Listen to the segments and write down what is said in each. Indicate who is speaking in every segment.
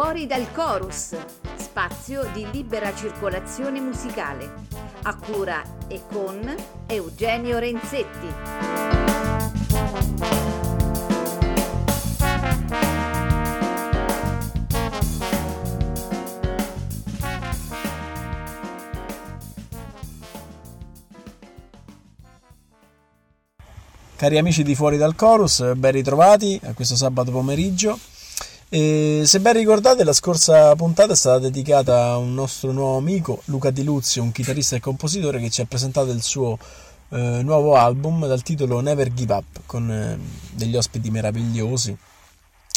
Speaker 1: Fuori dal Chorus, spazio di libera circolazione musicale, a cura e con Eugenio Renzetti.
Speaker 2: Cari amici di Fuori dal Chorus, ben ritrovati a questo sabato pomeriggio. E se ben ricordate, la scorsa puntata è stata dedicata a un nostro nuovo amico, Luca Di Luzio, un chitarrista e compositore che ci ha presentato il suo eh, nuovo album dal titolo Never Give Up, con eh, degli ospiti meravigliosi.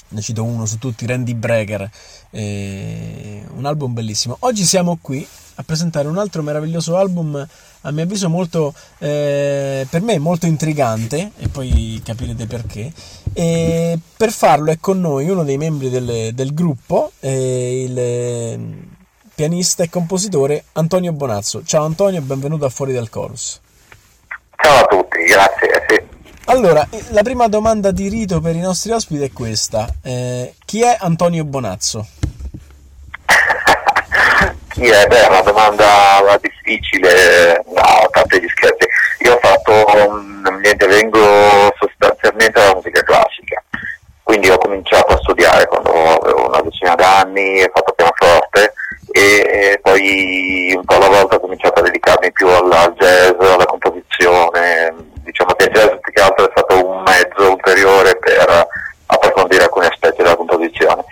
Speaker 2: Ne cito uno su tutti, Randy Breaker, eh, un album bellissimo. Oggi siamo qui a presentare un altro meraviglioso album a mio avviso molto eh, per me molto intrigante e poi capirete perché e per farlo è con noi uno dei membri del, del gruppo eh, il eh, pianista e compositore Antonio Bonazzo ciao Antonio benvenuto a Fuori dal Chorus
Speaker 3: ciao a tutti grazie sì.
Speaker 2: allora la prima domanda di rito per i nostri ospiti è questa eh, chi è Antonio Bonazzo?
Speaker 3: Chi è? Beh, è una domanda difficile, no, tanti gli scherzi. Io ho fatto, niente, vengo sostanzialmente dalla musica classica, quindi ho cominciato a studiare quando avevo una decina d'anni, ho fatto pianoforte e poi un po' alla volta ho cominciato a dedicarmi più al jazz, alla composizione, diciamo che il jazz più che altro è stato un mezzo ulteriore per approfondire alcuni aspetti della composizione.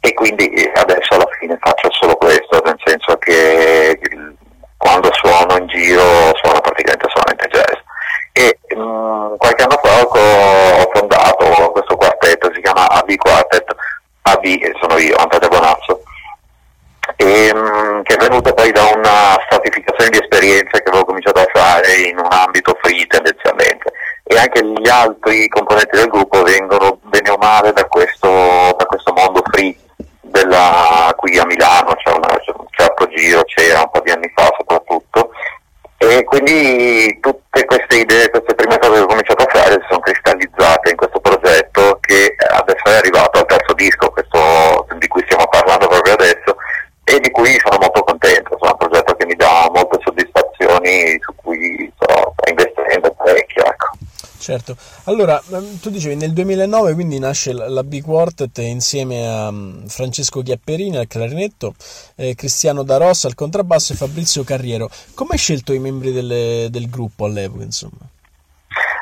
Speaker 3: E quindi adesso alla fine faccio solo questo, nel senso che quando suono in giro suono praticamente solamente jazz. E mh, mm, qualche anno fa ho fondato questo quartetto, si chiama AB Quartet, AB sono io, Antonio Bonazzo, e, mh, mm, che è venuto poi da una stratificazione di esperienze che avevo cominciato a fare in un ambito free tendenzialmente. E anche gli altri componenti del gruppo vengono bene o male da questo, da questo mondo free della, qui a Milano, c'è, una, c'è un certo giro, c'era un po' di anni fa soprattutto, e quindi tutte queste idee, queste prime cose che ho cominciato a fare si sono cristallizzate in questo progetto che adesso è arrivato al terzo disco, questo, di cui stiamo parlando proprio adesso, e di cui sono molto contento, è un progetto che mi dà molte soddisfazioni, su cui sto, investendo parecchio. Ecco.
Speaker 2: Certo, allora ehm, tu dicevi nel 2009 quindi nasce la Big Quartet insieme a mm, Francesco Chiapperini al clarinetto, eh, Cristiano Da Rossa al contrabbasso e Fabrizio Carriero. Come hai scelto i membri del, del gruppo all'epoca insomma?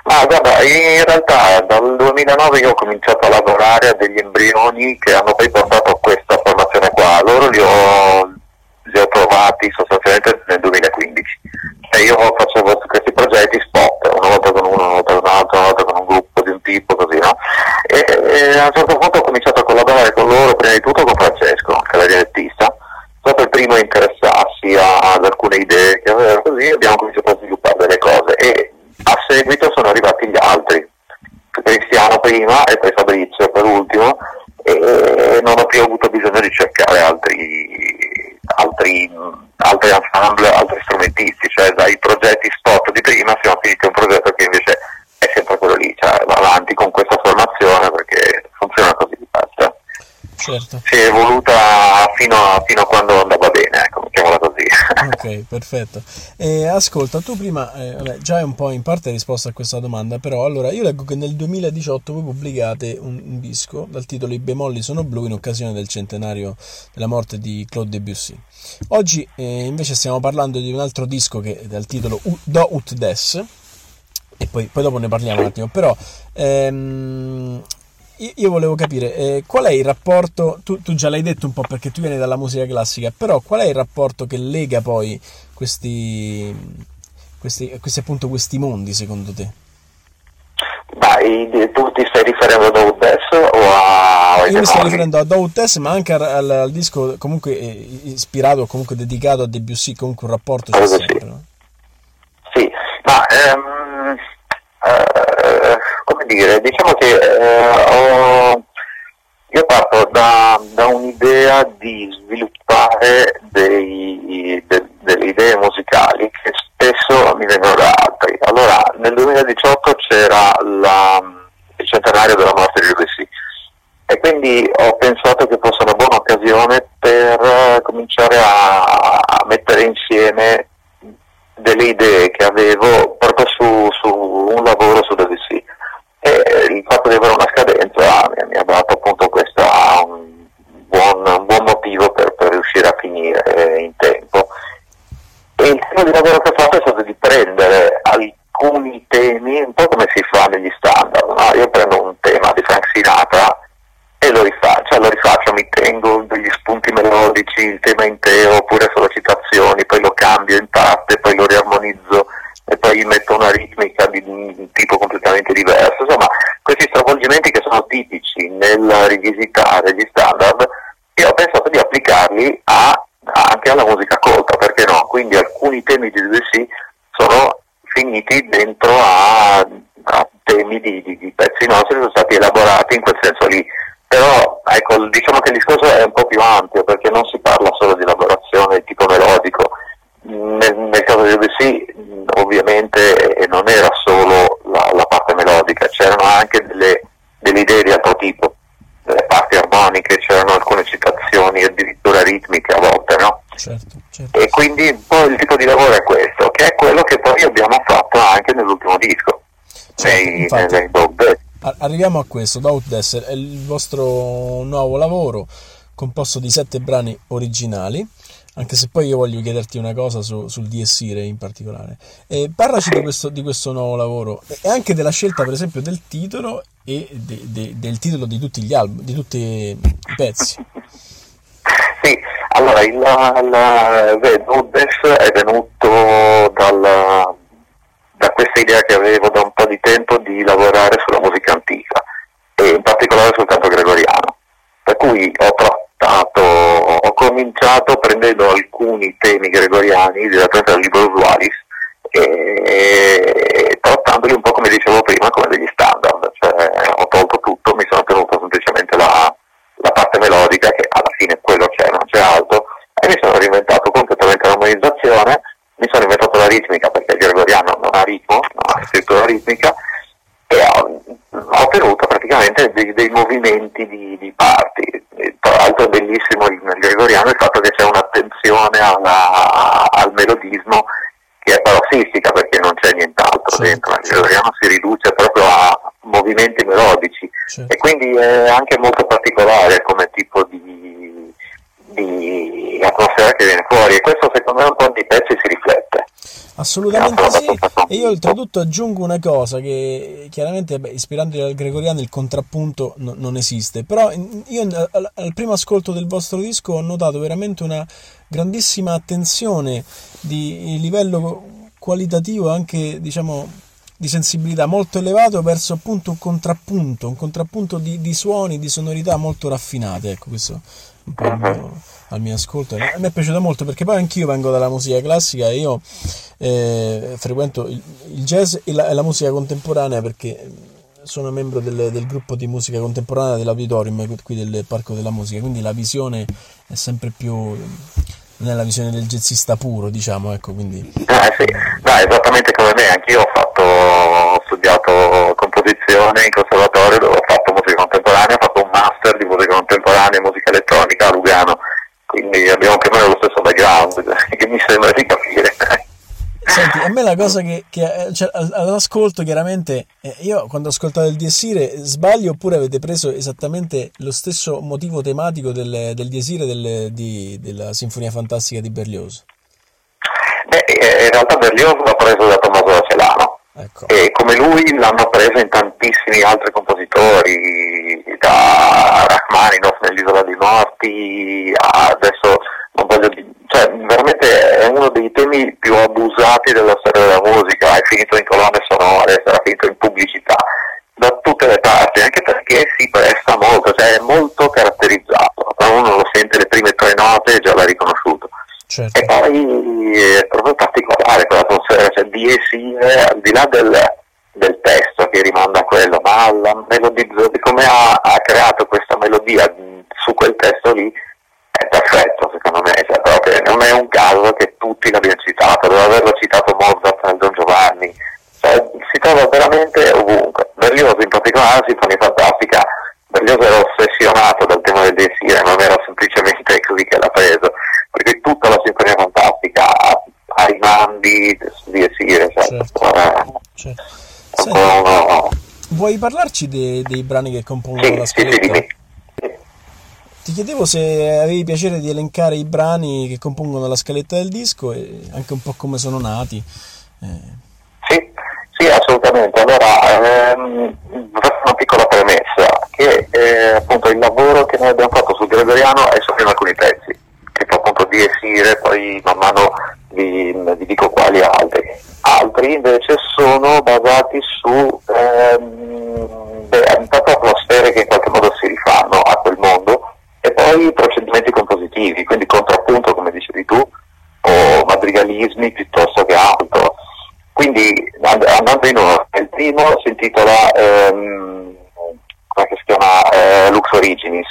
Speaker 3: Ma guarda, in realtà dal 2009 io ho cominciato a lavorare a degli embrioni che hanno poi portato a questa formazione qua. Loro li ho, li ho trovati sostanzialmente nel 2015 e io facevo questi progetti spot, una volta con uno, una volta con un altro, una volta con un gruppo di un tipo, così, no? E, e a un certo punto ho cominciato a collaborare con loro, prima di tutto con Francesco, che era direttista, è stato il primo a interessarsi a, ad alcune idee che aveva così, abbiamo cominciato a sviluppare delle cose e a seguito sono arrivati gli altri, Cristiano prima e poi Fabrizio per ultimo, e non ho più avuto bisogno di cercare altri altri, altri ensemble, altri strumentisti, cioè dai progetti spot di prima siamo finiti a un progetto che invece è sempre quello lì, cioè va avanti con questa formazione perché funziona così di fatto. Certo. Si è evoluta fino a, fino a, quando andava bene, ecco, mettiamola così.
Speaker 2: Ok, perfetto. E ascolta, tu prima, eh, vabbè, già un po' in parte risposto a questa domanda, però allora io leggo che nel 2018 voi pubblicate un, un disco dal titolo I bemolli sono blu in occasione del centenario della morte di Claude Debussy. Oggi eh, invece stiamo parlando di un altro disco che dal titolo Do Ut Des, e poi, poi, dopo ne parliamo un attimo, però ehm, io volevo capire eh, qual è il rapporto, tu, tu, già l'hai detto un po' perché tu vieni dalla musica classica, però qual è il rapporto che lega poi questi, questi, questi, appunto, questi mondi secondo te?
Speaker 3: Dai, tu ti stai riferendo a Doutes o a...
Speaker 2: Io mi sto riferendo a Doutes ma anche al, al, disco comunque eh, ispirato, comunque dedicato a Debussy, comunque un rapporto c'è sempre,
Speaker 3: sì. No? Sì, ma... Ehm, eh, dire, diciamo che eh, ho, io parto da, da, un'idea di sviluppare dei, de, delle idee musicali che spesso mi vengono da altri. Allora, nel 2018 c'era la, il centenario della morte di Debussy e quindi ho pensato che fosse una buona occasione per uh, cominciare a, a, mettere insieme delle idee che avevo proprio su, su un lavoro su DVC. E il fatto di avere una scadenza mi, mi ha dato appunto questa, un, buon, un buon motivo per, per riuscire a finire in tempo. E il tipo di lavoro che ho fatto è stato di prendere alcuni temi, un po' come si fa negli standard, no? io prendo un tema di Frank Sinatra e lo rifaccio, lo rifaccio, mi tengo degli spunti melodici, il tema intero oppure solo citazioni, poi lo cambio in parte, poi lo riarmonizzo e poi metto una ritmica di un tipo completamente diverso. Insomma, questi stravolgimenti che sono tipici nel rivisitare gli standard, io ho pensato di applicarli a, anche alla musica colta, perché no? Quindi alcuni temi di DDC sono finiti dentro a, a temi di, di, di pezzi nostri sono stati elaborati in quel senso lì però ecco, diciamo che il discorso è un po' più ampio perché non si parla solo di elaborazione di tipo melodico. Nel, nel caso di OBC ovviamente non era solo la, la parte melodica, c'erano anche delle, delle, idee di altro tipo, delle parti armoniche, c'erano alcune citazioni addirittura ritmiche a volte, no? Certo, certo. E quindi un po' il tipo di lavoro è questo, che è quello che poi abbiamo fatto anche nell'ultimo disco, certo, nei, nei Dog
Speaker 2: arriviamo a questo, Doubt Desert è il vostro nuovo lavoro composto di sette brani originali anche se poi io voglio chiederti una cosa su, sul DSire in particolare. Eh, parlaci di questo, di questo, nuovo lavoro e anche della scelta, per esempio, del titolo e de, de, del titolo di tutti gli album, di tutti i pezzi.
Speaker 3: Sì, allora il, il è venuto dal, da questa idea che avevo da un po' di tempo di lavorare sulla musica antica e in particolare sul canto gregoriano. Per cui ho trattato, ho cominciato prendendo alcuni temi gregoriani direttamente dal libro Usualis e trattandoli un po' come dicevo prima come degli standard, cioè ho tolto tutto, mi sono tenuto semplicemente la, la parte melodica che alla fine quello c'è, non c'è altro e mi sono reinventato completamente l'armonizzazione mi sono inventato la ritmica perché il gregoriano non ha ritmo, non ha scrittura ritmica e ho, ho ottenuto praticamente dei, dei movimenti di, di, parti. Tra l'altro bellissimo nel gregoriano il fatto che c'è un'attenzione alla, al melodismo che è parossistica perché non c'è nient'altro certo, dentro, il gregoriano si riduce proprio a movimenti melodici certo. e quindi è anche molto particolare come tipo di, di atmosfera che viene fuori e questo secondo me un po' di pezzi si riflette.
Speaker 2: Assolutamente sì, e io oltretutto aggiungo una cosa che chiaramente beh, ispirandomi al gregoriano il contrappunto no, non esiste, però io al, al, primo ascolto del vostro disco ho notato veramente una grandissima attenzione di livello qualitativo anche diciamo di sensibilità molto elevato verso appunto un contrappunto, un contrappunto di, di suoni, di sonorità molto raffinate, ecco questo un po' mio al mio ascolto. A me è piaciuto molto perché poi anch'io vengo dalla musica classica e io eh, frequento il, il jazz e la, e la, musica contemporanea perché sono membro del, del, gruppo di musica contemporanea dell'auditorium qui del Parco della Musica, quindi la visione è sempre più non è la visione del jazzista puro, diciamo, ecco, quindi...
Speaker 3: Ah, sì. no, esattamente come me, anch'io ho fatto, ho studiato composizione in conservatorio ho fatto musica contemporanea, ho fatto un master di musica contemporanea e musica elettronica a Lugano, quindi abbiamo più o meno lo stesso background, che mi sembra di capire.
Speaker 2: Senti, a me la cosa che, che cioè, all'ascolto chiaramente, eh, io quando ho ascoltato il Diesire sbaglio oppure avete preso esattamente lo stesso motivo tematico del, del Diesire del, di, della Sinfonia Fantastica di Berlioz?
Speaker 3: Beh, eh, in realtà Berlioz l'ha preso da Tommaso da Celano ecco. e come lui l'hanno preso in tantissimi altri compositori, da Rachmaninoff nell'Isola dei Morti, adesso non voglio dire cioè, veramente è uno dei temi più abusati della storia della musica, è finito in colonne sonore, sarà finito in pubblicità, da tutte le parti, anche perché si presta molto, cioè è molto caratterizzato, quando uno lo sente le prime tre note già l'ha riconosciuto. Certo. E poi è proprio particolare quell'atmosfera, cioè di esire, al di là del, del testo che rimanda a quello, ma la melodizzazione, come ha, ha, creato questa melodia su quel testo lì, è perfetto secondo me, cioè, proprio, non è un caso che tutti l'abbiano citato, doveva averlo citato Mozart nel Don Giovanni, cioè, si trova veramente ovunque. Berlioso in particolare, Sinfonia Fantastica, Berlioz era ossessionato dal tema del desire, non era semplicemente così che l'ha preso, perché tutta la Sinfonia Fantastica ha, i mandi di desire,
Speaker 2: cioè,
Speaker 3: certo.
Speaker 2: Certo. Senti, vuoi parlarci dei, dei brani che compongono
Speaker 3: Sì,
Speaker 2: la
Speaker 3: sì, sì,
Speaker 2: scaletta?
Speaker 3: dimmi.
Speaker 2: Ti chiedevo se avevi piacere di elencare i brani che compongono la scaletta del disco e anche un po' come sono nati. Eh,
Speaker 3: Sì, sì, assolutamente. Allora, ehm, faccio una piccola premessa, che eh, appunto il lavoro che noi abbiamo fatto sul Gregoriano è solo in alcuni pezzi, tipo appunto di Esire, poi man mano vi, vi dico quali altri. Altri invece sono basati su ehm, beh, proprio atmosfere che in qualche modo si rifanno a quel mondo e poi procedimenti compositivi, quindi contrappunto come dicevi tu, o madrigalismi piuttosto che altro. Quindi and- andando in ordine, il primo si intitola ehm, come che si chiama Eh, Lux Originis.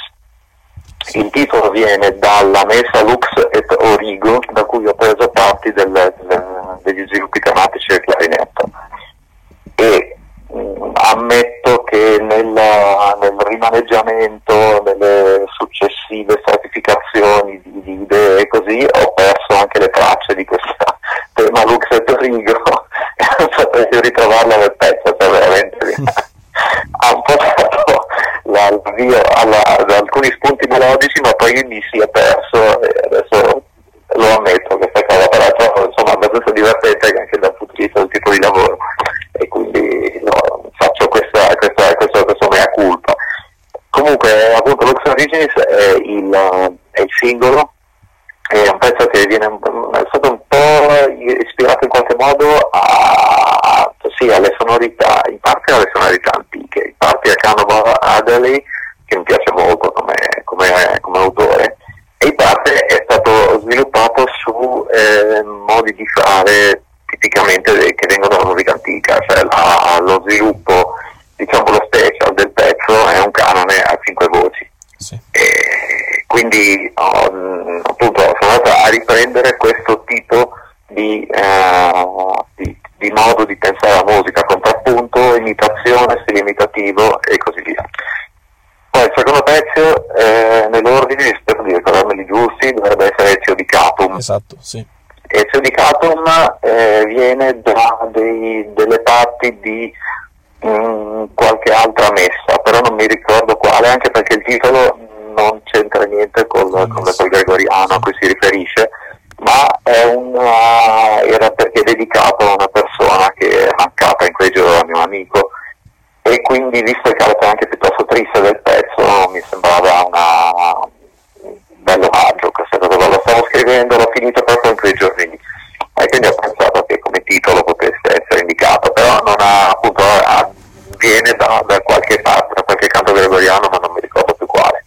Speaker 3: Il titolo viene dalla messa Lux et Origo, da cui ho preso parti del- del- degli sviluppi tematici del clarinetto. E mh, ammetto che nella- nel rimaneggiamento, nelle successive stratificazioni di, di idee e così, ho perso anche le tracce di questo tema Lux et Origo e potrei ritrovarla nel pezzo, cioè veramente ha un po' dato la- l'avvio alla- ad alcuni spunti melodici, ma poi mi si è perso e adesso lo ammetto questa cosa, però è insomma abbastanza divertente anche dal punto di vista del tipo di lavoro e quindi no, faccio questa, questa, questo, questo mea culpa. Comunque appunto Lux Origins è il, è il singolo, è un pezzo che viene un- è stato un po' ispirato in qualche modo a, sì, alle sonorità, in parte alle sonorità antiche, in parte a Cannibal Adderley, che mi piace molto come, come- come autore, e in parte è stato sviluppato su eh, modi di fare tipicamente de- che vengono dalla musica antica, cioè la- lo sviluppo, diciamo lo special del pezzo è un canone a cinque voci.
Speaker 2: sì.
Speaker 3: E quindi ho, mh, appunto sono andato a riprendere questo tipo di, eh, di- di modo di pensare alla musica, contrappunto, imitazione, stile imitativo e così via. Poi il secondo pezzo, eh, nell'ordine, spero di ricordarmeli giusti, dovrebbe essere Ezio di Catum.
Speaker 2: Esatto, sì.
Speaker 3: Ezio di Catum eh, viene da dei- delle parti di mm, qualche altra messa, però non mi ricordo quale, anche perché il titolo non c'entra niente col,
Speaker 2: Con
Speaker 3: col gregoriano a cui si riferisce, ma è una, era perché è dedicato a una persona che è mancata in quei giorni, un amico, e quindi visto il carattere anche piuttosto triste del pezzo mi sembrava una, un bello omaggio questa cosa, qua. lo stavo scrivendo, l'ho finito proprio in quei giorni lì. e quindi ho pensato che come titolo potesse essere indicato, però non ha appunto ha- viene da, da qualche parte, da qualche canto gregoriano, ma non mi ricordo più quale.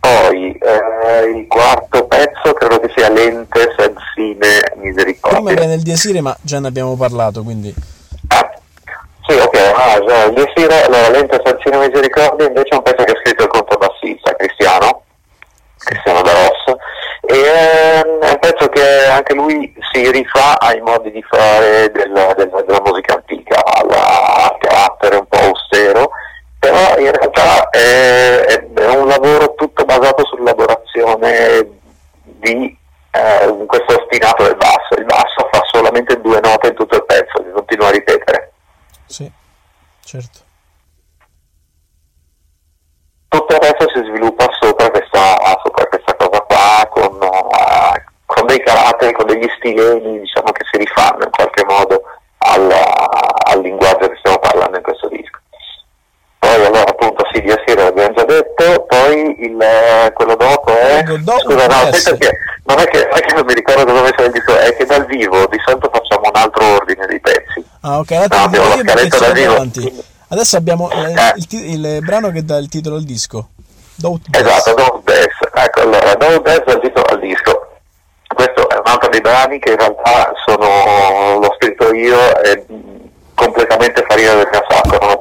Speaker 3: Poi eh, il quarto pezzo credo che sia Lente sed sine
Speaker 2: Diesire, ma già ne abbiamo parlato, quindi.
Speaker 3: Sì, ok, ah, già, il Desire, allora Lente Sancino Misericordia invece è un pezzo che ha scritto il controbassista Cristiano, Cristiano da Ross, e ehm, è un pezzo che anche lui si rifà ai modi di fare del- del- della musica antica, alla- al carattere un po' austero, però in realtà è- è un lavoro tutto basato sull'elaborazione di eh, questo ostinato del basso. Il basso fa solamente due note in tutto il pezzo, che continua a ripetere.
Speaker 2: sì, certo.
Speaker 3: Tutto il resto si sviluppa sopra questa, sopra questa cosa qua, con, eh, con dei caratteri, con degli stilemi, diciamo che si rifanno in qualche modo al, al linguaggio che stiamo parlando in questo disco. Poi allora appunto sì, di Asira l'abbiamo già detto, poi il, eh, quello dopo è...
Speaker 2: Quello dopo
Speaker 3: Scusa, no,
Speaker 2: deve
Speaker 3: aspetta
Speaker 2: essere-
Speaker 3: che non è che, non è che non mi ricordo dove c'è il disco, è che dal vivo di solito facciamo un altro ordine di pezzi.
Speaker 2: Allora
Speaker 3: No, scaletta
Speaker 2: sono
Speaker 3: da vivo.
Speaker 2: avanti. Adesso abbiamo eh,
Speaker 3: Eh.
Speaker 2: il, ti- il brano che dà il titolo al disco. Bass.
Speaker 3: Esatto, Don't Death. Ecco, allora, Don't Death è il titolo al disco. Questo è un altro dei brani che in realtà sono, l'ho scritto io e mh, completamente farina del mio sacco, non ho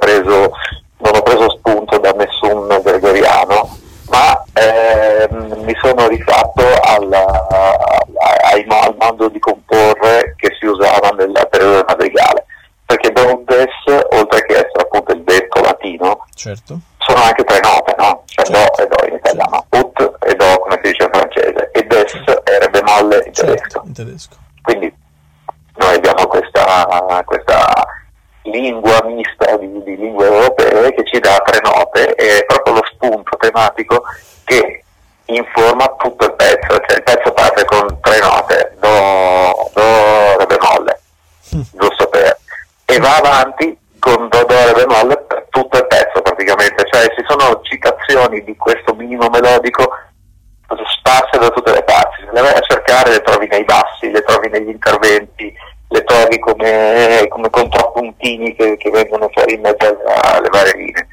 Speaker 2: Certo,
Speaker 3: in tedesco. Quindi questa, questa lingua mista di, di, lingue europee che ci dà tre note e è proprio lo spunto tematico che informa tutto il pezzo, cioè il pezzo parte con tre note, do, do, re bemolle, mm. giusto per, e va avanti con do, do, re bemolle per tutto il pezzo praticamente, cioè ci sono citazioni di questo minimo melodico sparse da tutte le parti, se le vai a cercare le trovi nei bassi, le trovi negli interventi, le trovi come, come contrappuntini che, che, vengono fuori in mezzo alle varie linee.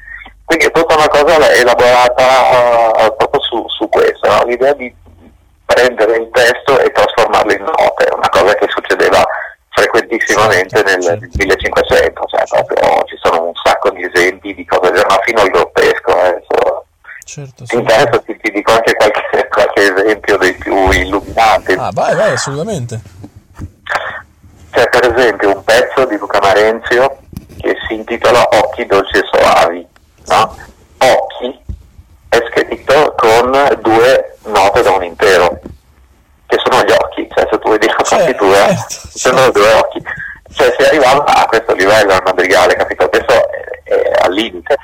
Speaker 3: Quindi è tutta una cosa elaborata uh, proprio su, su questo, no? l'idea di prendere il testo e trasformarlo in note, una cosa che succedeva frequentissimamente nel 1500, cioè proprio ci sono un sacco di esempi di cose, ma fino al grottesco. Eh, so. certo, sì. interessa ti, ti, dico anche qualche, qualche, esempio dei più illuminanti.
Speaker 2: Ah, vai, vai, assolutamente.
Speaker 3: C'è per esempio un pezzo di Luca Marenzio che si intitola Occhi dolci e soavi. No? Occhi è scritto con due note da un intero, che sono gli occhi, cioè se tu vedi la certo, partitura, certo, sono certo. due occhi. Cioè si arrivava a questo livello al madrigale, capito? Questo è, è al limite,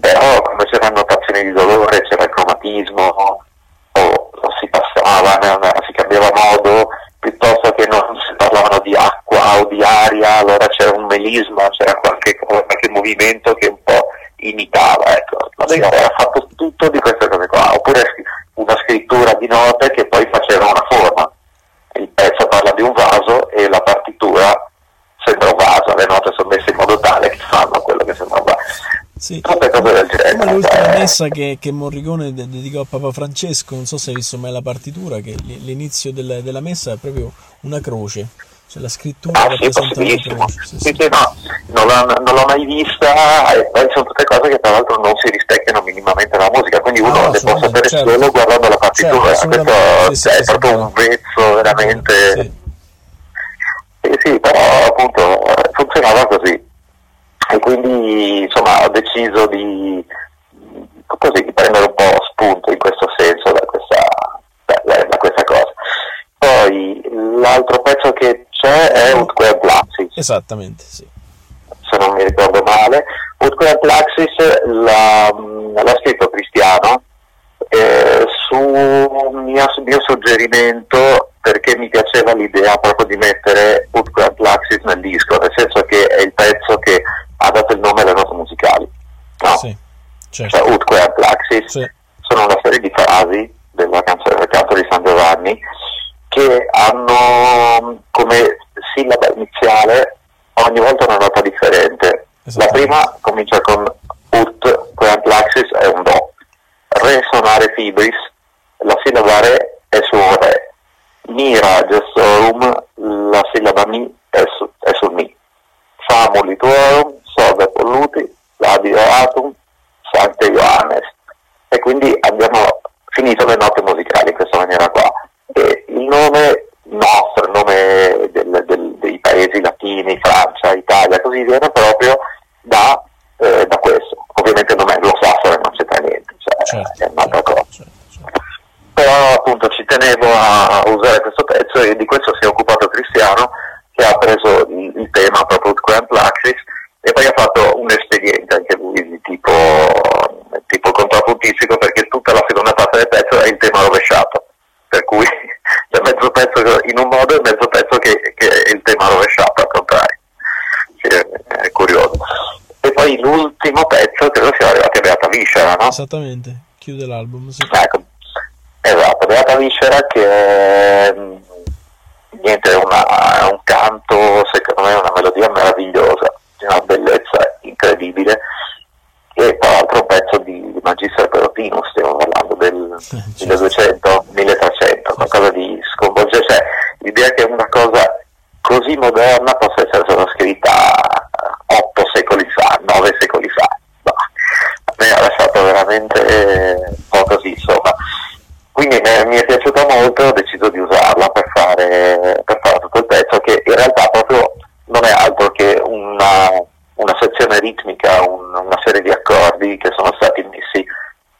Speaker 3: però come c'erano notazioni di dolore, c'era il cromatismo, o, o si passava, si cambiava modo, piuttosto che non si parlavano di acqua o di aria, allora c'era un melisma, c'era qualche, qualche movimento che un po' imitava, ecco. La Lega aveva fatto tutto di queste cose qua, oppure una scrittura di note che poi faceva una forma. Il pezzo parla di un vaso e la partitura sembra un vaso, le note sono messe in modo tale che fanno quello che sembra un vaso.
Speaker 2: Sì. Tutte cose del genere. Come l'ultima cioè... messa che, che Morricone dedicò a Papa Francesco, non so se hai visto mai la partitura, che l'inizio del, della messa è proprio una croce. Cioè la scrittura
Speaker 3: ah, sì, possibilissimo. Sì, sì, no, non, l'ho, non l'ho mai vista e poi sono tutte cose che tra l'altro non si rispecchiano minimamente nella musica, quindi uno no, le può sapere certo. solo guardando la partitura. Certo, Questo sì, è proprio un vezzo veramente... Sì. sì, però appunto funzionava così e quindi insomma ho deciso di, così, di prendere un po' spunto in questo senso da questa, da, da questa cosa. Poi l'altro pezzo che c'è è Utquare Plaxis.
Speaker 2: Esattamente, sì.
Speaker 3: Se non mi ricordo male. Utquare Plaxis l'ha, l'ha scritto Cristiano eh, su mio, mio suggerimento perché mi piaceva l'idea proprio di mettere Utquare Plaxis nel disco, nel senso che è il pezzo che ha dato il nome alle note musicali. No? Sì, certo. Cioè, Utque e Plaxis sì. sono una serie di frasi della canzone del canto di San Giovanni che hanno come sillaba iniziale ogni volta una nota differente. La prima comincia con Ut, Queant Plaxis è un Do. Re sonare fibris, la sillaba Re è su Re. Mira gestorum, la sillaba Mi è, su, è sul Mi. Famuli tuorum, soda polluti, labio atum, Sante Ioannes. E quindi abbiamo finito le note musicali in questa maniera qua. E il nome nostro, il nome del, del, dei paesi latini, Francia, Italia, così viene proprio da, eh, da questo. Ovviamente il nome anglosassone non c'entra niente, cioè certo, è un'altra certo, cosa. Certo, certo. Però appunto ci tenevo a usare questo pezzo e di questo si è occupato Cristiano che ha preso il, il tema proprio Grand Plaxis e poi ha fatto un espediente anche lui di tipo, tipo contrapuntistico perché tutta la seconda parte del pezzo è il tema rovesciato, per cui c'è mezzo pezzo in un modo e mezzo pezzo che, che è il tema rovesciato al contrario, che è curioso. E poi l'ultimo pezzo credo siamo arrivati a Beata Viscera, no?
Speaker 2: Esattamente, chiude l'album. Sì.
Speaker 3: Ecco, esatto, Beata Viscera che è niente, è, una, è un canto, secondo me è una melodia meravigliosa di una bellezza incredibile e tra l'altro un pezzo di Magister Perotino, stiamo parlando del 1200, 1300, qualcosa di sconvolgente, cioè l'idea che una cosa così moderna possa essere stata scritta otto secoli fa, nove secoli fa, no, a me ha lasciato veramente un po' così insomma. Quindi mi è piaciuta molto e ho deciso di usarla per fare, per fare tutto il pezzo che in realtà proprio non è altro che una, una sezione ritmica, un, una serie di accordi che sono stati messi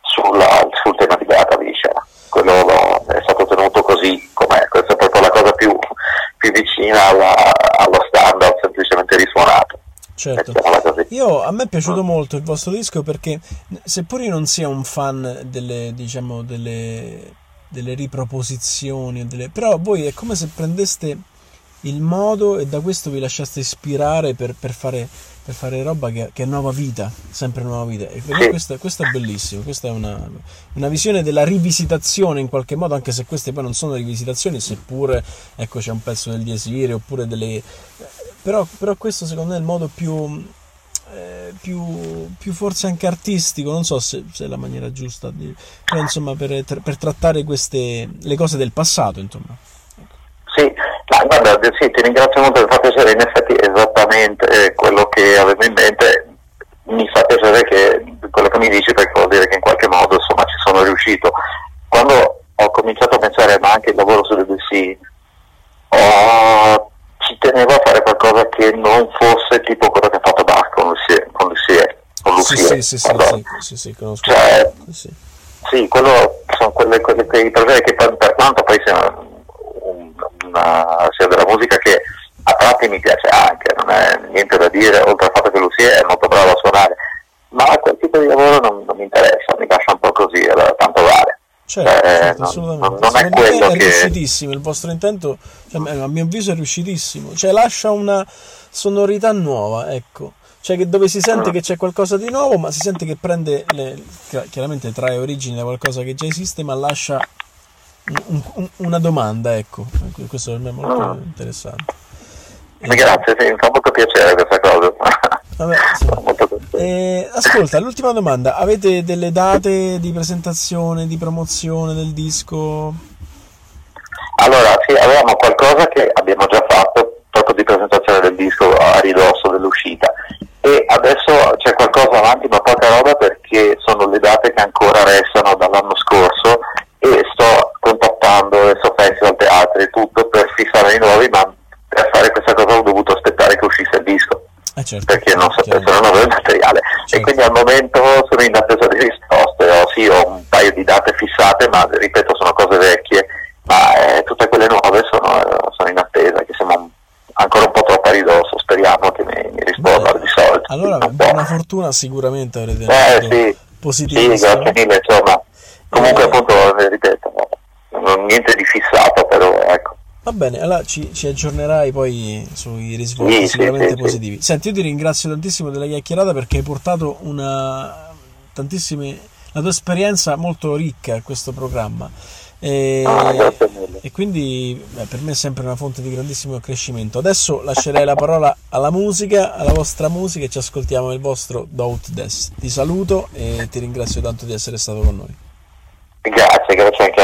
Speaker 3: sulla, sul tema di Beata Viscera. Quello è stato tenuto così com'è, questa è proprio la cosa più, più vicina alla, allo standard
Speaker 2: Certo. Io, a me è piaciuto molto il vostro disco perché, seppur io non sia un fan delle, diciamo, delle, delle riproposizioni, delle, però voi è come se prendeste il modo e da questo vi lasciaste ispirare per, per, fare, per fare, roba che, che, è nuova vita, sempre nuova vita. E per me questo, questo, è bellissimo, questa è una, una, visione della rivisitazione in qualche modo, anche se queste poi non sono rivisitazioni, seppure ecco, c'è un pezzo del Diesire oppure delle... Però, però questo secondo me è il modo più... Eh, più, più, forse anche artistico, non so se, se è la maniera giusta, di, però insomma per, per trattare queste, le cose del passato, insomma.
Speaker 3: Sì, ma guarda, sì, ti ringrazio molto, mi fa piacere, in effetti esattamente eh, quello che avevo in mente, mi fa piacere che quello che mi dici perché vuol dire che in qualche modo insomma ci sono riuscito. Quando ho cominciato a pensare ma anche il lavoro sulle DC, oh, ci tenevo a fare qualcosa che non fosse tipo quello che ha fatto Bach con Lucie, con Lucie, con Lucie
Speaker 2: sì, sì, sì, sì, sì, sì, conosco.
Speaker 3: Cioè, sì. sì, quello sono quelle, quelle, quei progetti che per, per quanto poi siano una, sia della musica che a tratti mi piace anche, non è niente da dire, oltre al fatto che Lucia è molto bravo a suonare, ma quel tipo di lavoro non, non mi interessa, mi lascia un po' così, allora tanto vale.
Speaker 2: Certo, eh, certo assolutamente. Non, non è quello è che... riuscitissimo, il vostro intento, cioè, a mio avviso è riuscitissimo, cioè lascia una sonorità nuova, ecco. Cioè che dove si sente mm. che c'è qualcosa di nuovo, ma si sente che prende, le, chiaramente trae origini da qualcosa che già esiste, ma lascia un, una domanda, ecco, questo per me è molto ah. interessante.
Speaker 3: Grazie, sì, mi fa molto piacere questa cosa.
Speaker 2: Vabbè, sì. eh, ascolta, l'ultima domanda, avete delle date di presentazione, di promozione del disco?
Speaker 3: Allora, sì, avevamo qualcosa che abbiamo già fatto proprio di presentazione del disco a ridosso dell'uscita e adesso c'è qualcosa avanti ma poca roba perché sono le date che ancora restano dall'anno scorso e sto contattando adesso festival, teatri e tutto per fissare i nuovi, ma per fare questa cosa ho dovuto aspettare che uscisse il disco.
Speaker 2: Eh certo,
Speaker 3: perché non sapessero, il materiale. Certo. e quindi al momento sono in attesa di risposte. Ho, sì, ho un paio di date fissate ma ripeto sono cose vecchie. Ma eh, tutte quelle nuove sono, sono, in attesa che siamo ancora un po' troppo a ridosso. Speriamo che mi, mi rispondano di solito.
Speaker 2: allora buona fortuna sicuramente avrete
Speaker 3: eh, sì,
Speaker 2: positivo
Speaker 3: sì grazie mille insomma Comunque eh. appunto, ripeto, non, niente di fissato, però ecco.
Speaker 2: Va bene, allora ci, ci aggiornerai poi sui risvolti sì, sicuramente sì, positivi. Sì. Senti, io ti ringrazio tantissimo della chiacchierata perché hai portato una tantissime la tua esperienza molto ricca a questo programma. E,
Speaker 3: ah,
Speaker 2: e quindi beh, per me è sempre una fonte di grandissimo crescimento. Adesso lascerei la parola alla musica, alla vostra musica e ci ascoltiamo il vostro Doubt Des. Ti saluto e ti ringrazio tanto di essere stato con noi.
Speaker 3: Grazie, grazie anche a te, a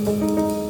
Speaker 4: Música